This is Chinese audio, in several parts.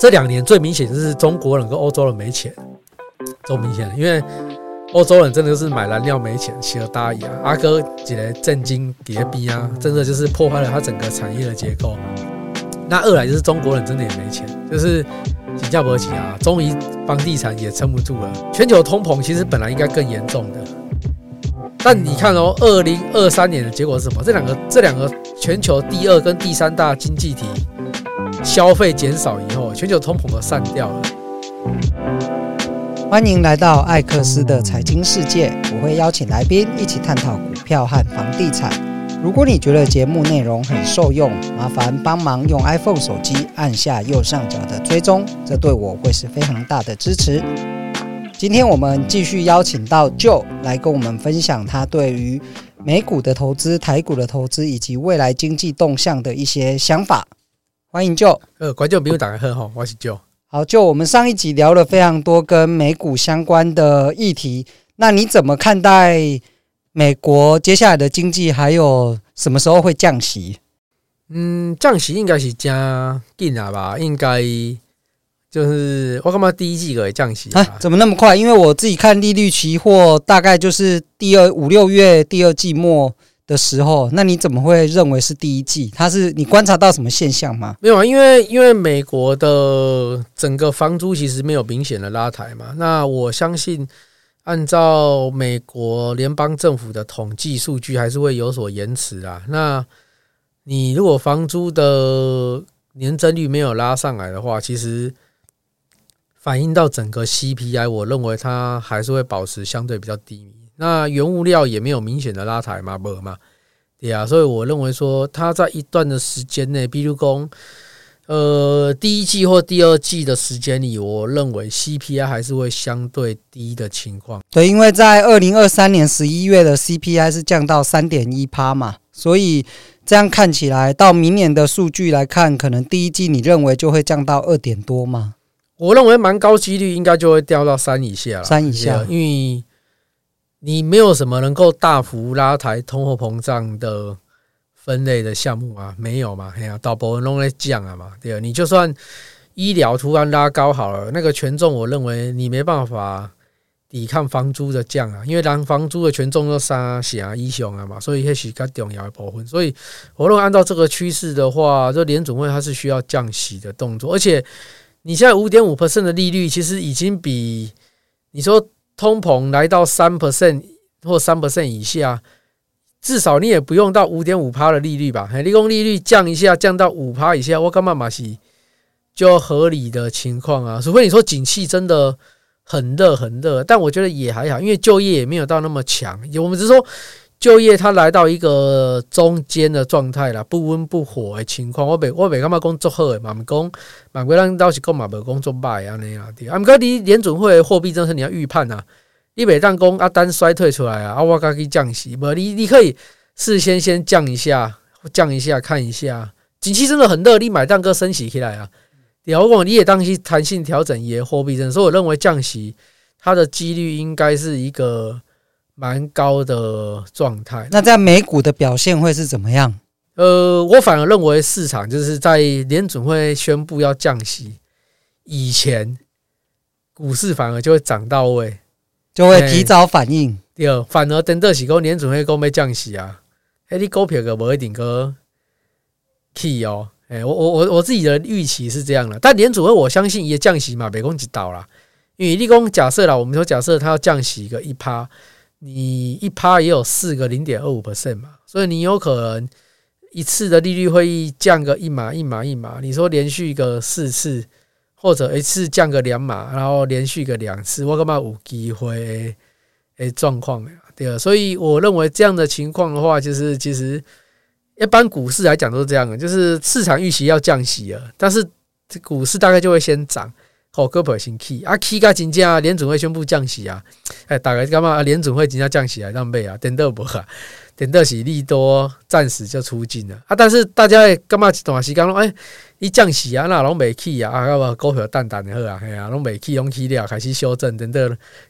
这两年最明显就是中国人跟欧洲人没钱，最明显的，因为欧洲人真的就是买燃料没钱，起了大姨啊，阿哥几来震惊叠逼啊，真的就是破坏了他整个产业的结构。那二来就是中国人真的也没钱，就是新加坡起啊，终于房地产也撑不住了。全球通膨其实本来应该更严重的，但你看哦，二零二三年的结果是什么？这两个这两个全球第二跟第三大经济体消费减少以后，全球通膨都散掉了。欢迎来到艾克斯的财经世界，我会邀请来宾一起探讨股票和房地产。如果你觉得节目内容很受用，麻烦帮忙用 iPhone 手机按下右上角的追踪，这对我会是非常大的支持。今天我们继续邀请到 Joe 来跟我们分享他对于美股的投资、台股的投资以及未来经济动向的一些想法。欢迎 Joe。呃，观众朋友大家好，我是 Joe。好，Joe，我们上一集聊了非常多跟美股相关的议题，那你怎么看待？美国接下来的经济还有什么时候会降息？嗯，降息应该是加紧了吧？应该就是我干嘛第一季可以降息啊？怎么那么快？因为我自己看利率期货，大概就是第二五六月第二季末的时候。那你怎么会认为是第一季？它是你观察到什么现象吗？没有啊，因为因为美国的整个房租其实没有明显的拉抬嘛。那我相信。按照美国联邦政府的统计数据，还是会有所延迟啊。那你如果房租的年增率没有拉上来的话，其实反映到整个 CPI，我认为它还是会保持相对比较低迷。那原物料也没有明显的拉抬嘛，不嘛，对啊。所以我认为说，它在一段的时间内，比如说。呃，第一季或第二季的时间里，我认为 CPI 还是会相对低的情况。对，因为在二零二三年十一月的 CPI 是降到三点一趴嘛，所以这样看起来，到明年的数据来看，可能第一季你认为就会降到二点多嘛？我认为蛮高几率应该就会掉到三以下了。三以下，因为你没有什么能够大幅拉抬通货膨胀的。分类的项目啊，没有嘛？哎呀，大部分都在降啊嘛。对，你就算医疗突然拉高好了，那个权重，我认为你没办法抵抗房租的降啊，因为当房租的权重都三啊一雄啊嘛，所以这是较重要的部分。所以我认为按照这个趋势的话，这联准会它是需要降息的动作，而且你现在五点五 percent 的利率，其实已经比你说通膨来到三 percent 或三 percent 以下。至少你也不用到五点五趴的利率吧？利用利率降一下，降到五趴以下，我干嘛嘛是就合理的情况啊？除非你说景气真的很热很热，但我觉得也还好，因为就业也没有到那么强。我们只是说就业它来到一个中间的状态了，不温不火的情况。我没我没干嘛工作好的嘛？没工，蛮贵人倒是讲嘛，没工作败啊那样的。啊，毋过你联准会货币政策你要预判啊。你每当讲啊，单衰退出来啊，啊，我该去降息，无，你你可以事先先降一下，降一下看一下，景气真的很热，你买蛋哥升息起来啊，然后你也当去弹性调整也货币政策，所以我认为降息它的几率应该是一个蛮高的状态。那在美股的表现会是怎么样？呃，我反而认为市场就是在联准会宣布要降息以前，股市反而就会涨到位。就会提早反应，对，反而等到是讲联准会讲要降息啊，诶，你股票个不一定个 key 哦，诶，我我我我自己的预期是这样的，但联准会我相信也降息嘛，别讲一道啦，因为你讲假设啦，我们说假设它要降息一个一趴，你一趴也有四个零点二五 percent 嘛，所以你有可能一次的利率会议降个一码一码一码，你说连续个四次。或者一次降个两码，然后连续个两次，我干嘛有机会诶状况呀？对啊，所以我认为这样的情况的话，就是其实一般股市来讲都是这样的，就是市场预期要降息了，但是股市大概就会先涨，好，哥普先起啊，key 个金价，联准会宣布降息啊，哎，大概干嘛？联准会真正降息啊让背啊，等到无啊？等得是利多，暂时就出尽了啊！但是大家干嘛短时间说，哎，一降息啊，那拢没起啊，啊，要不股票淡淡的好啊，嘿啊，拢没起，拢起了，开始修正，等到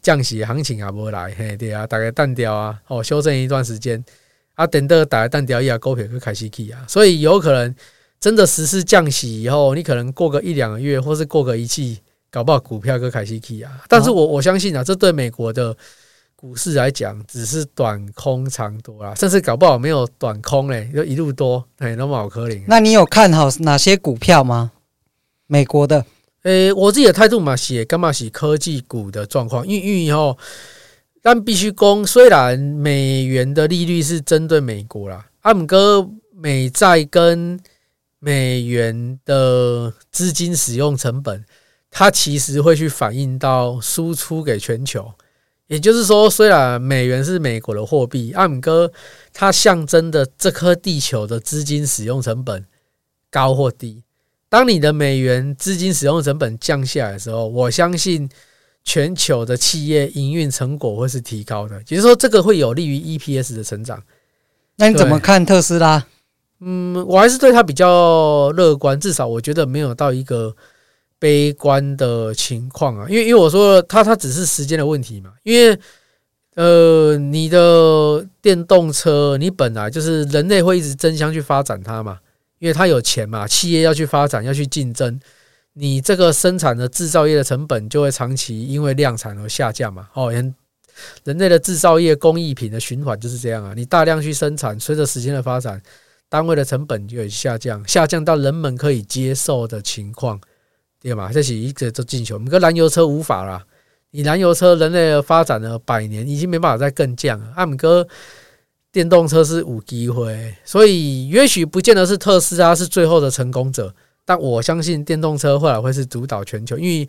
降息行情也无来，嘿，对啊，大概淡掉啊，哦，修正一段时间啊，等到大概淡掉以后，股票就开始起啊，所以有可能真的实施降息以后，你可能过个一两个月，或是过个一季，搞不好股票跟凯西 K 啊。但是我我相信啊，这对美国的股市来讲，只是短空长多啦，甚至搞不好没有短空嘞，就一路多，哎，那么好可怜。那你有看好哪些股票吗？美国的？诶、欸，我自己的态度嘛，写干嘛写科技股的状况，因为因为以后，但必须讲，虽然美元的利率是针对美国啦，阿姆哥美债跟美元的资金使用成本，它其实会去反映到输出给全球。也就是说，虽然美元是美国的货币，阿姆哥它象征的这颗地球的资金使用成本高或低。当你的美元资金使用成本降下来的时候，我相信全球的企业营运成果会是提高的，也就是说，这个会有利于 EPS 的成长。那你怎么看特斯拉？嗯，我还是对它比较乐观，至少我觉得没有到一个悲观的情况啊。因为，因为我说它它只是时间的问题嘛。因为，呃，你的电动车，你本来就是人类会一直争相去发展它嘛。因为它有钱嘛，企业要去发展，要去竞争，你这个生产的制造业的成本就会长期因为量产而下降嘛。哦，人人类的制造业工艺品的循环就是这样啊，你大量去生产，随着时间的发展，单位的成本就会下降，下降到人们可以接受的情况，对吧？这是一个做进球，我们跟燃油车无法啦，你燃油车人类发展了百年，已经没办法再更降了，阿姆哥。电动车是有机会，所以也许不见得是特斯拉是最后的成功者，但我相信电动车后来会是主导全球，因为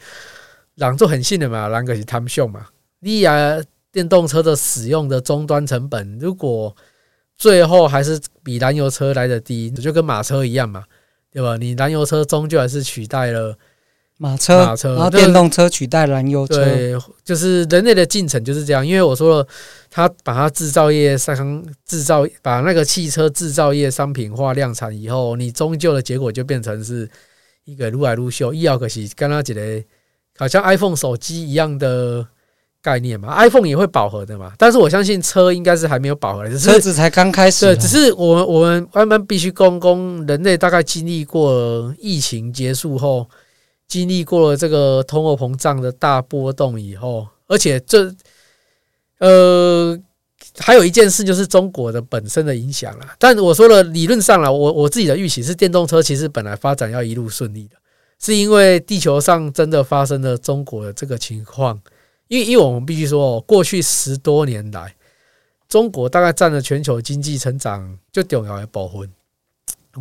朗做很信的嘛，朗个是贪秀嘛。你啊，电动车的使用的终端成本，如果最后还是比燃油车来的低，就跟马车一样嘛，对吧？你燃油车终究还是取代了。马车，马车，然后电动车取代燃油车，对，就是人类的进程就是这样。因为我说了，他把它制造业商制造，把那个汽车制造业商品化量产以后，你终究的结果就变成是一个撸来撸秀，医药可惜跟他觉得好像 iPhone 手机一样的概念嘛，iPhone 也会饱和的嘛。但是我相信车应该是还没有饱和的，只是车子才刚开始。对，只是我们我们慢慢必须公公，人类大概经历过疫情结束后。经历过了这个通货膨胀的大波动以后，而且这呃还有一件事就是中国的本身的影响了。但我说了，理论上了，我我自己的预期是电动车其实本来发展要一路顺利的，是因为地球上真的发生了中国的这个情况。因为因为我们必须说，过去十多年来，中国大概占了全球经济成长最重要的部分。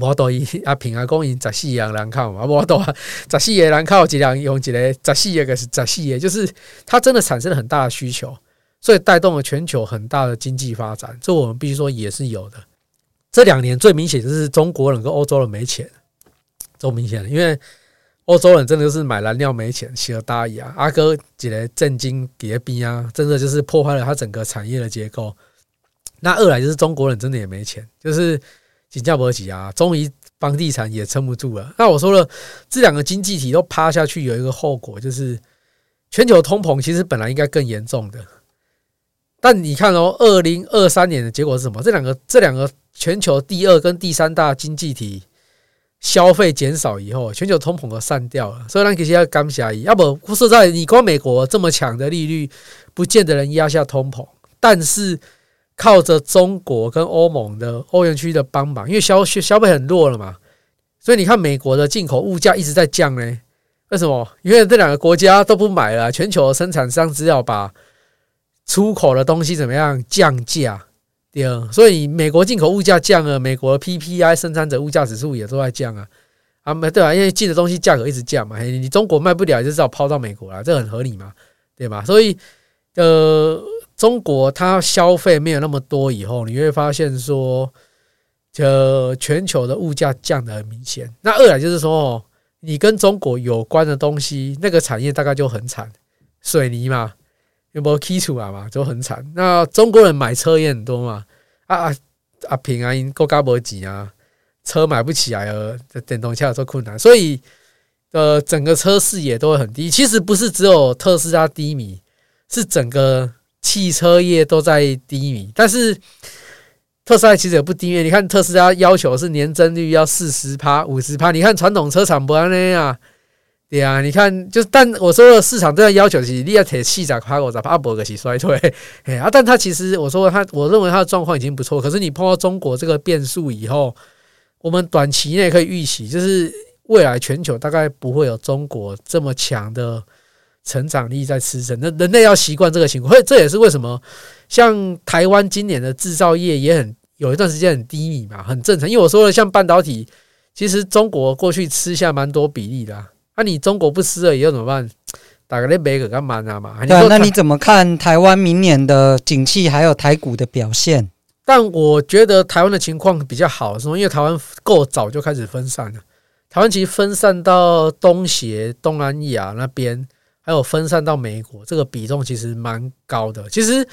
我都伊阿平阿公因十四个人口嘛，我都啊十四个人口，一人用一个十四个是十四个，就是它真的产生了很大的需求，所以带动了全球很大的经济发展。这我们必须说也是有的。这两年最明显就是中国人跟欧洲人没钱，这么明显的，因为欧洲人真的就是买燃料没钱，希尔大一啊，阿哥几个震惊别逼啊，真的就是破坏了他整个产业的结构。那二来就是中国人真的也没钱，就是。新加坡起啊，终于房地产也撑不住了。那我说了，这两个经济体都趴下去，有一个后果就是全球通膨其实本来应该更严重的。但你看哦，二零二三年的结果是什么？这两个这两个全球第二跟第三大经济体消费减少以后，全球通膨都散掉了。所以让其实要感谢伊，要不说在，你光美国这么强的利率，不见得能压下通膨，但是。靠着中国跟欧盟的欧元区的帮忙，因为消消费很弱了嘛，所以你看美国的进口物价一直在降呢。为什么？因为这两个国家都不买了，全球生产商只要把出口的东西怎么样降价，对啊，所以美国进口物价降了，美国 PPI 生产者物价指数也都在降啊，啊没对啊，因为进的东西价格一直降嘛，你中国卖不了，就只好抛到美国了，这很合理嘛，对吧？所以呃。中国它消费没有那么多以后，你会发现说，这全球的物价降得很明显。那二来就是说，你跟中国有关的东西，那个产业大概就很惨，水泥嘛，有没有基础啊嘛，就很惨。那中国人买车也很多嘛，啊啊啊，平安国家没几啊，车买不起来了，电动车有这困难，所以呃，整个车市也都会很低。其实不是只有特斯拉低迷，是整个。汽车业都在低迷，但是特斯拉其实也不低，你看特斯拉要求是年增率要四十趴、五十趴，你看传统车厂不安呢啊？对啊，你看，就是但我说的市场对它要求是，你要铁气在趴，我在阿伯个是衰退，哎啊，但他其实我说他，我认为他的状况已经不错。可是你碰到中国这个变数以后，我们短期内可以预期，就是未来全球大概不会有中国这么强的成长力在支撑。那人类要习惯这个情况，所以这也是为什么像台湾今年的制造业也很有一段时间很低迷嘛，很正常。因为我说的像半导体，其实中国过去吃下蛮多比例的啊。那、啊、你中国不吃了以后怎么办？打个那杯可干嘛呢嘛？对、啊，那你怎么看台湾明年的景气还有台股的表现？但我觉得台湾的情况比较好，是因为台湾够早就开始分散了。台湾其实分散到东协、东南亚那边，还有分散到美国，这个比重其实蛮高的。其实，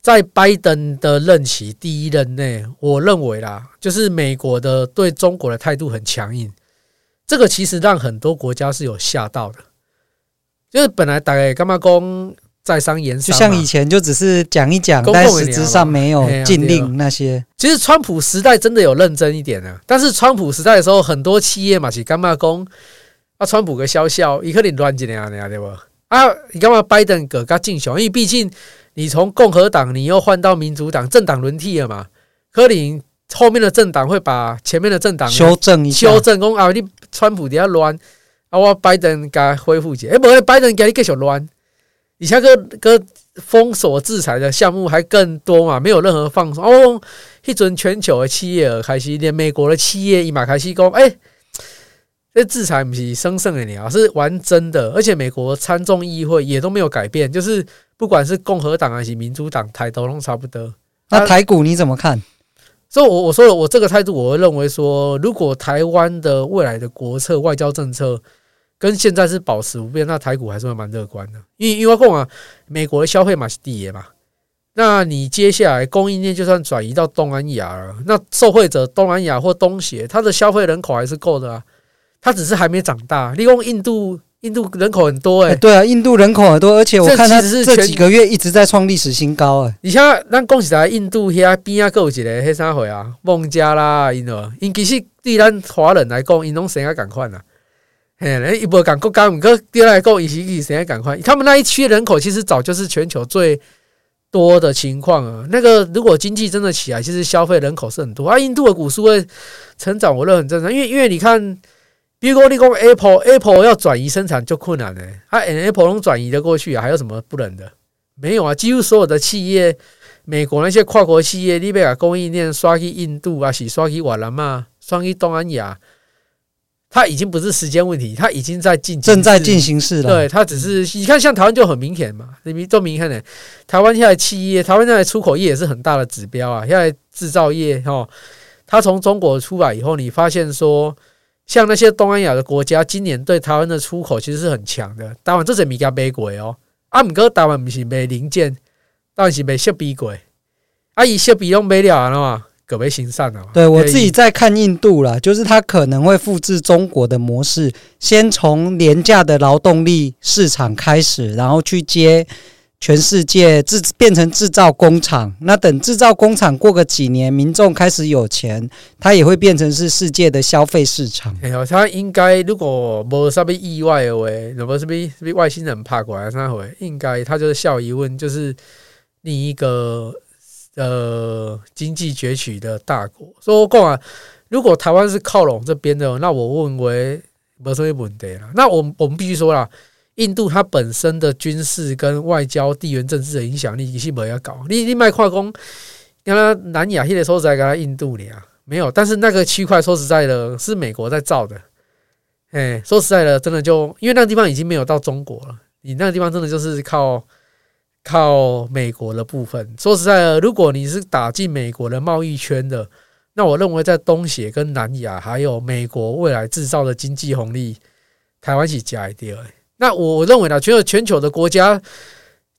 在拜登的任期第一任内，我认为啦，就是美国的对中国的态度很强硬。这个其实让很多国家是有吓到的，就是本来大概干嘛讲在商言商，就像以前就只是讲一讲，但实质上没有禁令那些。其实川普时代真的有认真一点呢，但是川普时代的时候，很多企业嘛是干嘛讲啊？川普个笑笑，伊可能乱一点啊，对不？啊，你干嘛拜登个较进雄？因为毕竟你从共和党你又换到民主党，政党轮替了嘛，柯林。后面的政党会把前面的政党修正一下，修正公啊，你川普底下乱啊，我拜登给他恢复起，哎，不，拜登给你继续乱，你像个个封锁制裁的项目还更多嘛，没有任何放松哦。一准全球的企业开始，连美国的企业一马开始讲，哎，这制裁不是生胜的你啊，是玩真的，而且美国参众议会也都没有改变，就是不管是共和党还是民主党，台都都差不多。那台股你怎么看？所以，我我说了，我这个态度，我会认为说，如果台湾的未来的国策、外交政策跟现在是保持不变，那台股还是会蛮乐观的。因为因为讲啊，美国的消费嘛是低的嘛，那你接下来供应链就算转移到东南亚了，那受惠者东南亚或东协，它的消费人口还是够的啊，它只是还没长大。利用印度。印度人口很多哎、欸，对啊，印度人口很多，而且我看它这几个月一直在创历史新高哎。你像咱讲起来，印度遐边啊，有一个黑啥会啊，孟加拉，因哦因其实对咱华人来讲，因拢生啊赶快呐，嘿，一波赶国家，毋过对来讲，伊是伊生啊赶快。他们那一区人口其实早就是全球最多的情况啊。那个如果经济真的起来，其实消费人口是很多啊。印度的股市会成长，我认为很正常，因为因为你看。比如果你讲 Apple，Apple 要转移生产就困难呢。啊，Apple 能转移的过去啊，还有什么不能的？没有啊，几乎所有的企业，美国那些跨国企业，你别把供应链刷去印度啊，是刷去越南嘛，刷去东南亚，它已经不是时间问题，它已经在进正在进行式了。对，它只是你看，像台湾就很明显嘛，你都明显的，台湾现在企业，台湾现在出口业也是很大的指标啊。现在制造业哦，它从中国出来以后，你发现说。像那些东南亚的国家，今年对台湾的出口其实是很强的。台湾这是米加贝贵哦，啊，毋过台湾不是卖零件，台湾是卖设备贵。啊，以设备用没了了嘛，可别心善了。对，我自己在看印度啦，就是他可能会复制中国的模式，先从廉价的劳动力市场开始，然后去接。全世界制变成制造工厂，那等制造工厂过个几年，民众开始有钱，它也会变成是世界的消费市场。哎呦，它应该如果没什么意外的话，如果是被被外星人怕过来那会，应该它就是下一问，就是另一个呃经济崛起的大国。所以我讲啊，如果台湾是靠拢这边的，那我认为没什么问题了。那我我们必须说了。印度它本身的军事跟外交、地缘政治的影响力，你是没要搞。你你卖化工，原来南亚现在说实在，跟他印度里啊没有。但是那个区块说实在的，是美国在造的。哎，说实在的，真的就因为那个地方已经没有到中国了，你那个地方真的就是靠靠美国的部分。说实在的，如果你是打进美国的贸易圈的，那我认为在东协跟南亚，还有美国未来制造的经济红利，台湾是加一点。那我认为呢，全球全球的国家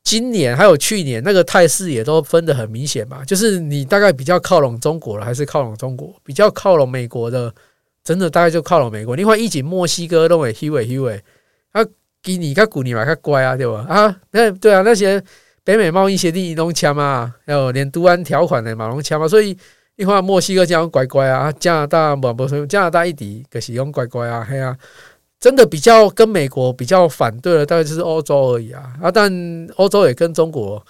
今年还有去年那个态势也都分得很明显嘛，就是你大概比较靠拢中国了，还是靠拢中国？比较靠拢美国的，真的大概就靠拢美国。另外，以及墨西哥都会虚伪虚伪，啊，给你个股你买个乖啊，对吧？啊，那对啊，那些北美贸易协定都签嘛，还有连都安条款的马龙签嘛，所以你看墨西哥这样乖乖啊，加拿大不不，加拿大一底可是用乖乖啊，嘿啊，真的比较跟美国比较反对的，大概就是欧洲而已啊啊！但欧洲也跟中国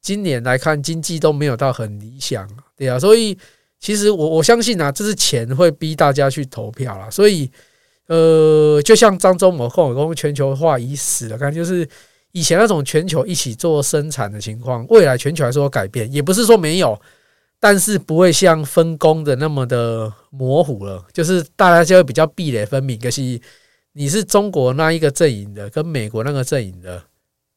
今年来看经济都没有到很理想，对啊，所以其实我我相信啊，这是钱会逼大家去投票啦。所以呃，就像张忠谋跟我说，全球化已死了，看就是以前那种全球一起做生产的情况，未来全球还是有改变，也不是说没有。但是不会像分工的那么的模糊了，就是大家就会比较壁垒分明。可是你是中国那一个阵营的，跟美国那个阵营的，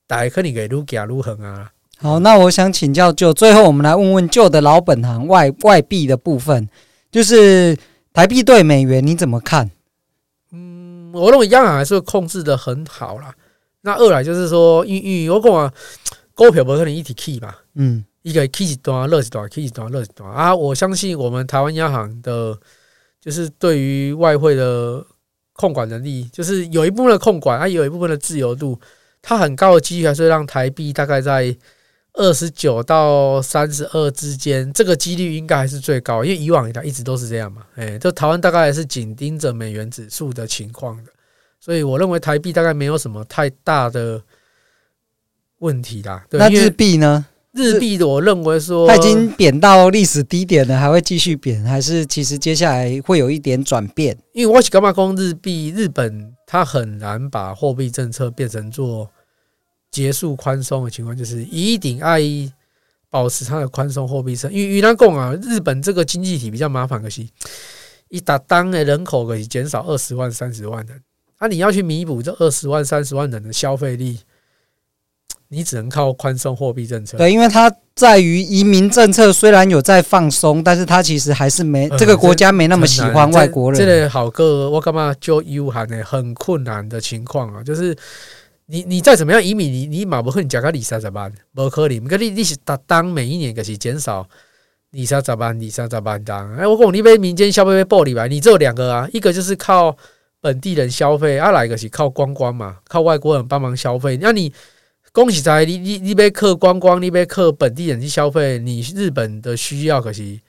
大家肯定给如假如恒啊。好，那我想请教就最后我们来问问旧的老本行外外币的部分，就是台币对美元你怎么看？嗯，我认为央行还是控制的很好啦。那二来就是说，因为我讲啊，股票不可能一体 key 嘛，嗯。一个 K 字段，乐一段，K 字段，乐一段啊！我相信我们台湾央行的，就是对于外汇的控管能力，就是有一部分的控管，它有一部分的自由度，它很高的几率还是让台币大概在二十九到三十二之间，这个几率应该还是最高，因为以往以来一直都是这样嘛。哎，就台湾大概还是紧盯着美元指数的情况的，所以我认为台币大概没有什么太大的问题啦。对，那日币呢？日币的，我认为说它已经贬到历史低点了，还会继续贬，还是其实接下来会有一点转变？因为我是干嘛讲日币？日本它很难把货币政策变成做结束宽松的情况，就是一定爱保持它的宽松货币政策。因为与咱讲啊，日本这个经济体比较麻烦可惜，一打当的人口可以减少二十万、三十万人，那、啊、你要去弥补这二十万、三十万人的消费力。你只能靠宽松货币政策。对，因为它在于移民政策虽然有在放松，但是它其实还是没这个国家没那么喜欢外国人。这个好个我干嘛就有喊呢？很困难的情况啊，就是你你再怎么样移民，你你马不会你加个二三十万，不可能。你你是达当每一年可是减少二三十万、二三十万当。哎，我讲你被民间消费被暴利吧？你只有两个啊，一个就是靠本地人消费，啊，来一个是靠观光嘛，靠外国人帮忙消费。那你。恭喜在你你你被客观光，你被客本地人去消费，你日本的需要可是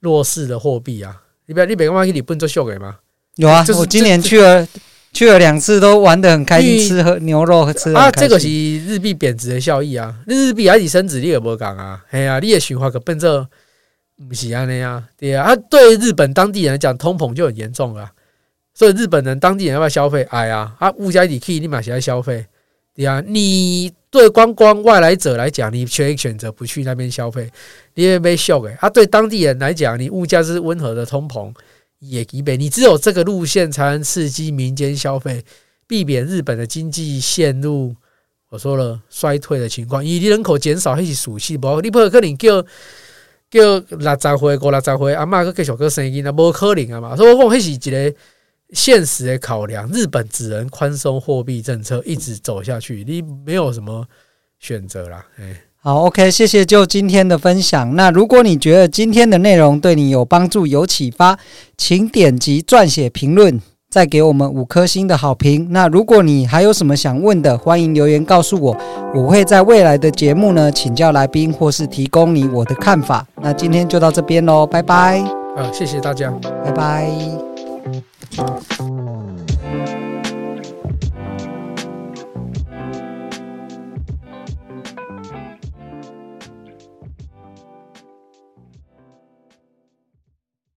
弱势的货币啊！你别你别干嘛去日本做秀给吗？有啊，就是、我今年去了去了两次，都玩得很开心，吃喝牛肉和吃啊，这个是日币贬值的效益啊！日币还是升值，你也无讲啊！哎呀，你也循环可变这不是安尼啊？对啊，啊，对日本当地人来讲，通膨就很严重了，所以日本人当地人要不要消费？哎呀，啊，物价一起你马起来消费，对啊，你。对观光外来者来讲，你可以选择不去那边消费，你也没秀诶。啊，对当地人来讲，你物价是温和的通膨也一倍，你只有这个路线才能刺激民间消费，避免日本的经济陷入我说了衰退的情况。以你人口减少，还是属性不？你不可能叫叫六十岁过六十岁阿嬷去继续去生囡仔，不可能啊嘛。所以我讲，还是一个。现实的考量，日本只能宽松货币政策一直走下去，你没有什么选择啦。哎，好，OK，谢谢就今天的分享。那如果你觉得今天的内容对你有帮助、有启发，请点击撰写评论，再给我们五颗星的好评。那如果你还有什么想问的，欢迎留言告诉我，我会在未来的节目呢请教来宾，或是提供你我的看法。那今天就到这边喽，拜拜。啊，谢谢大家，拜拜。嗯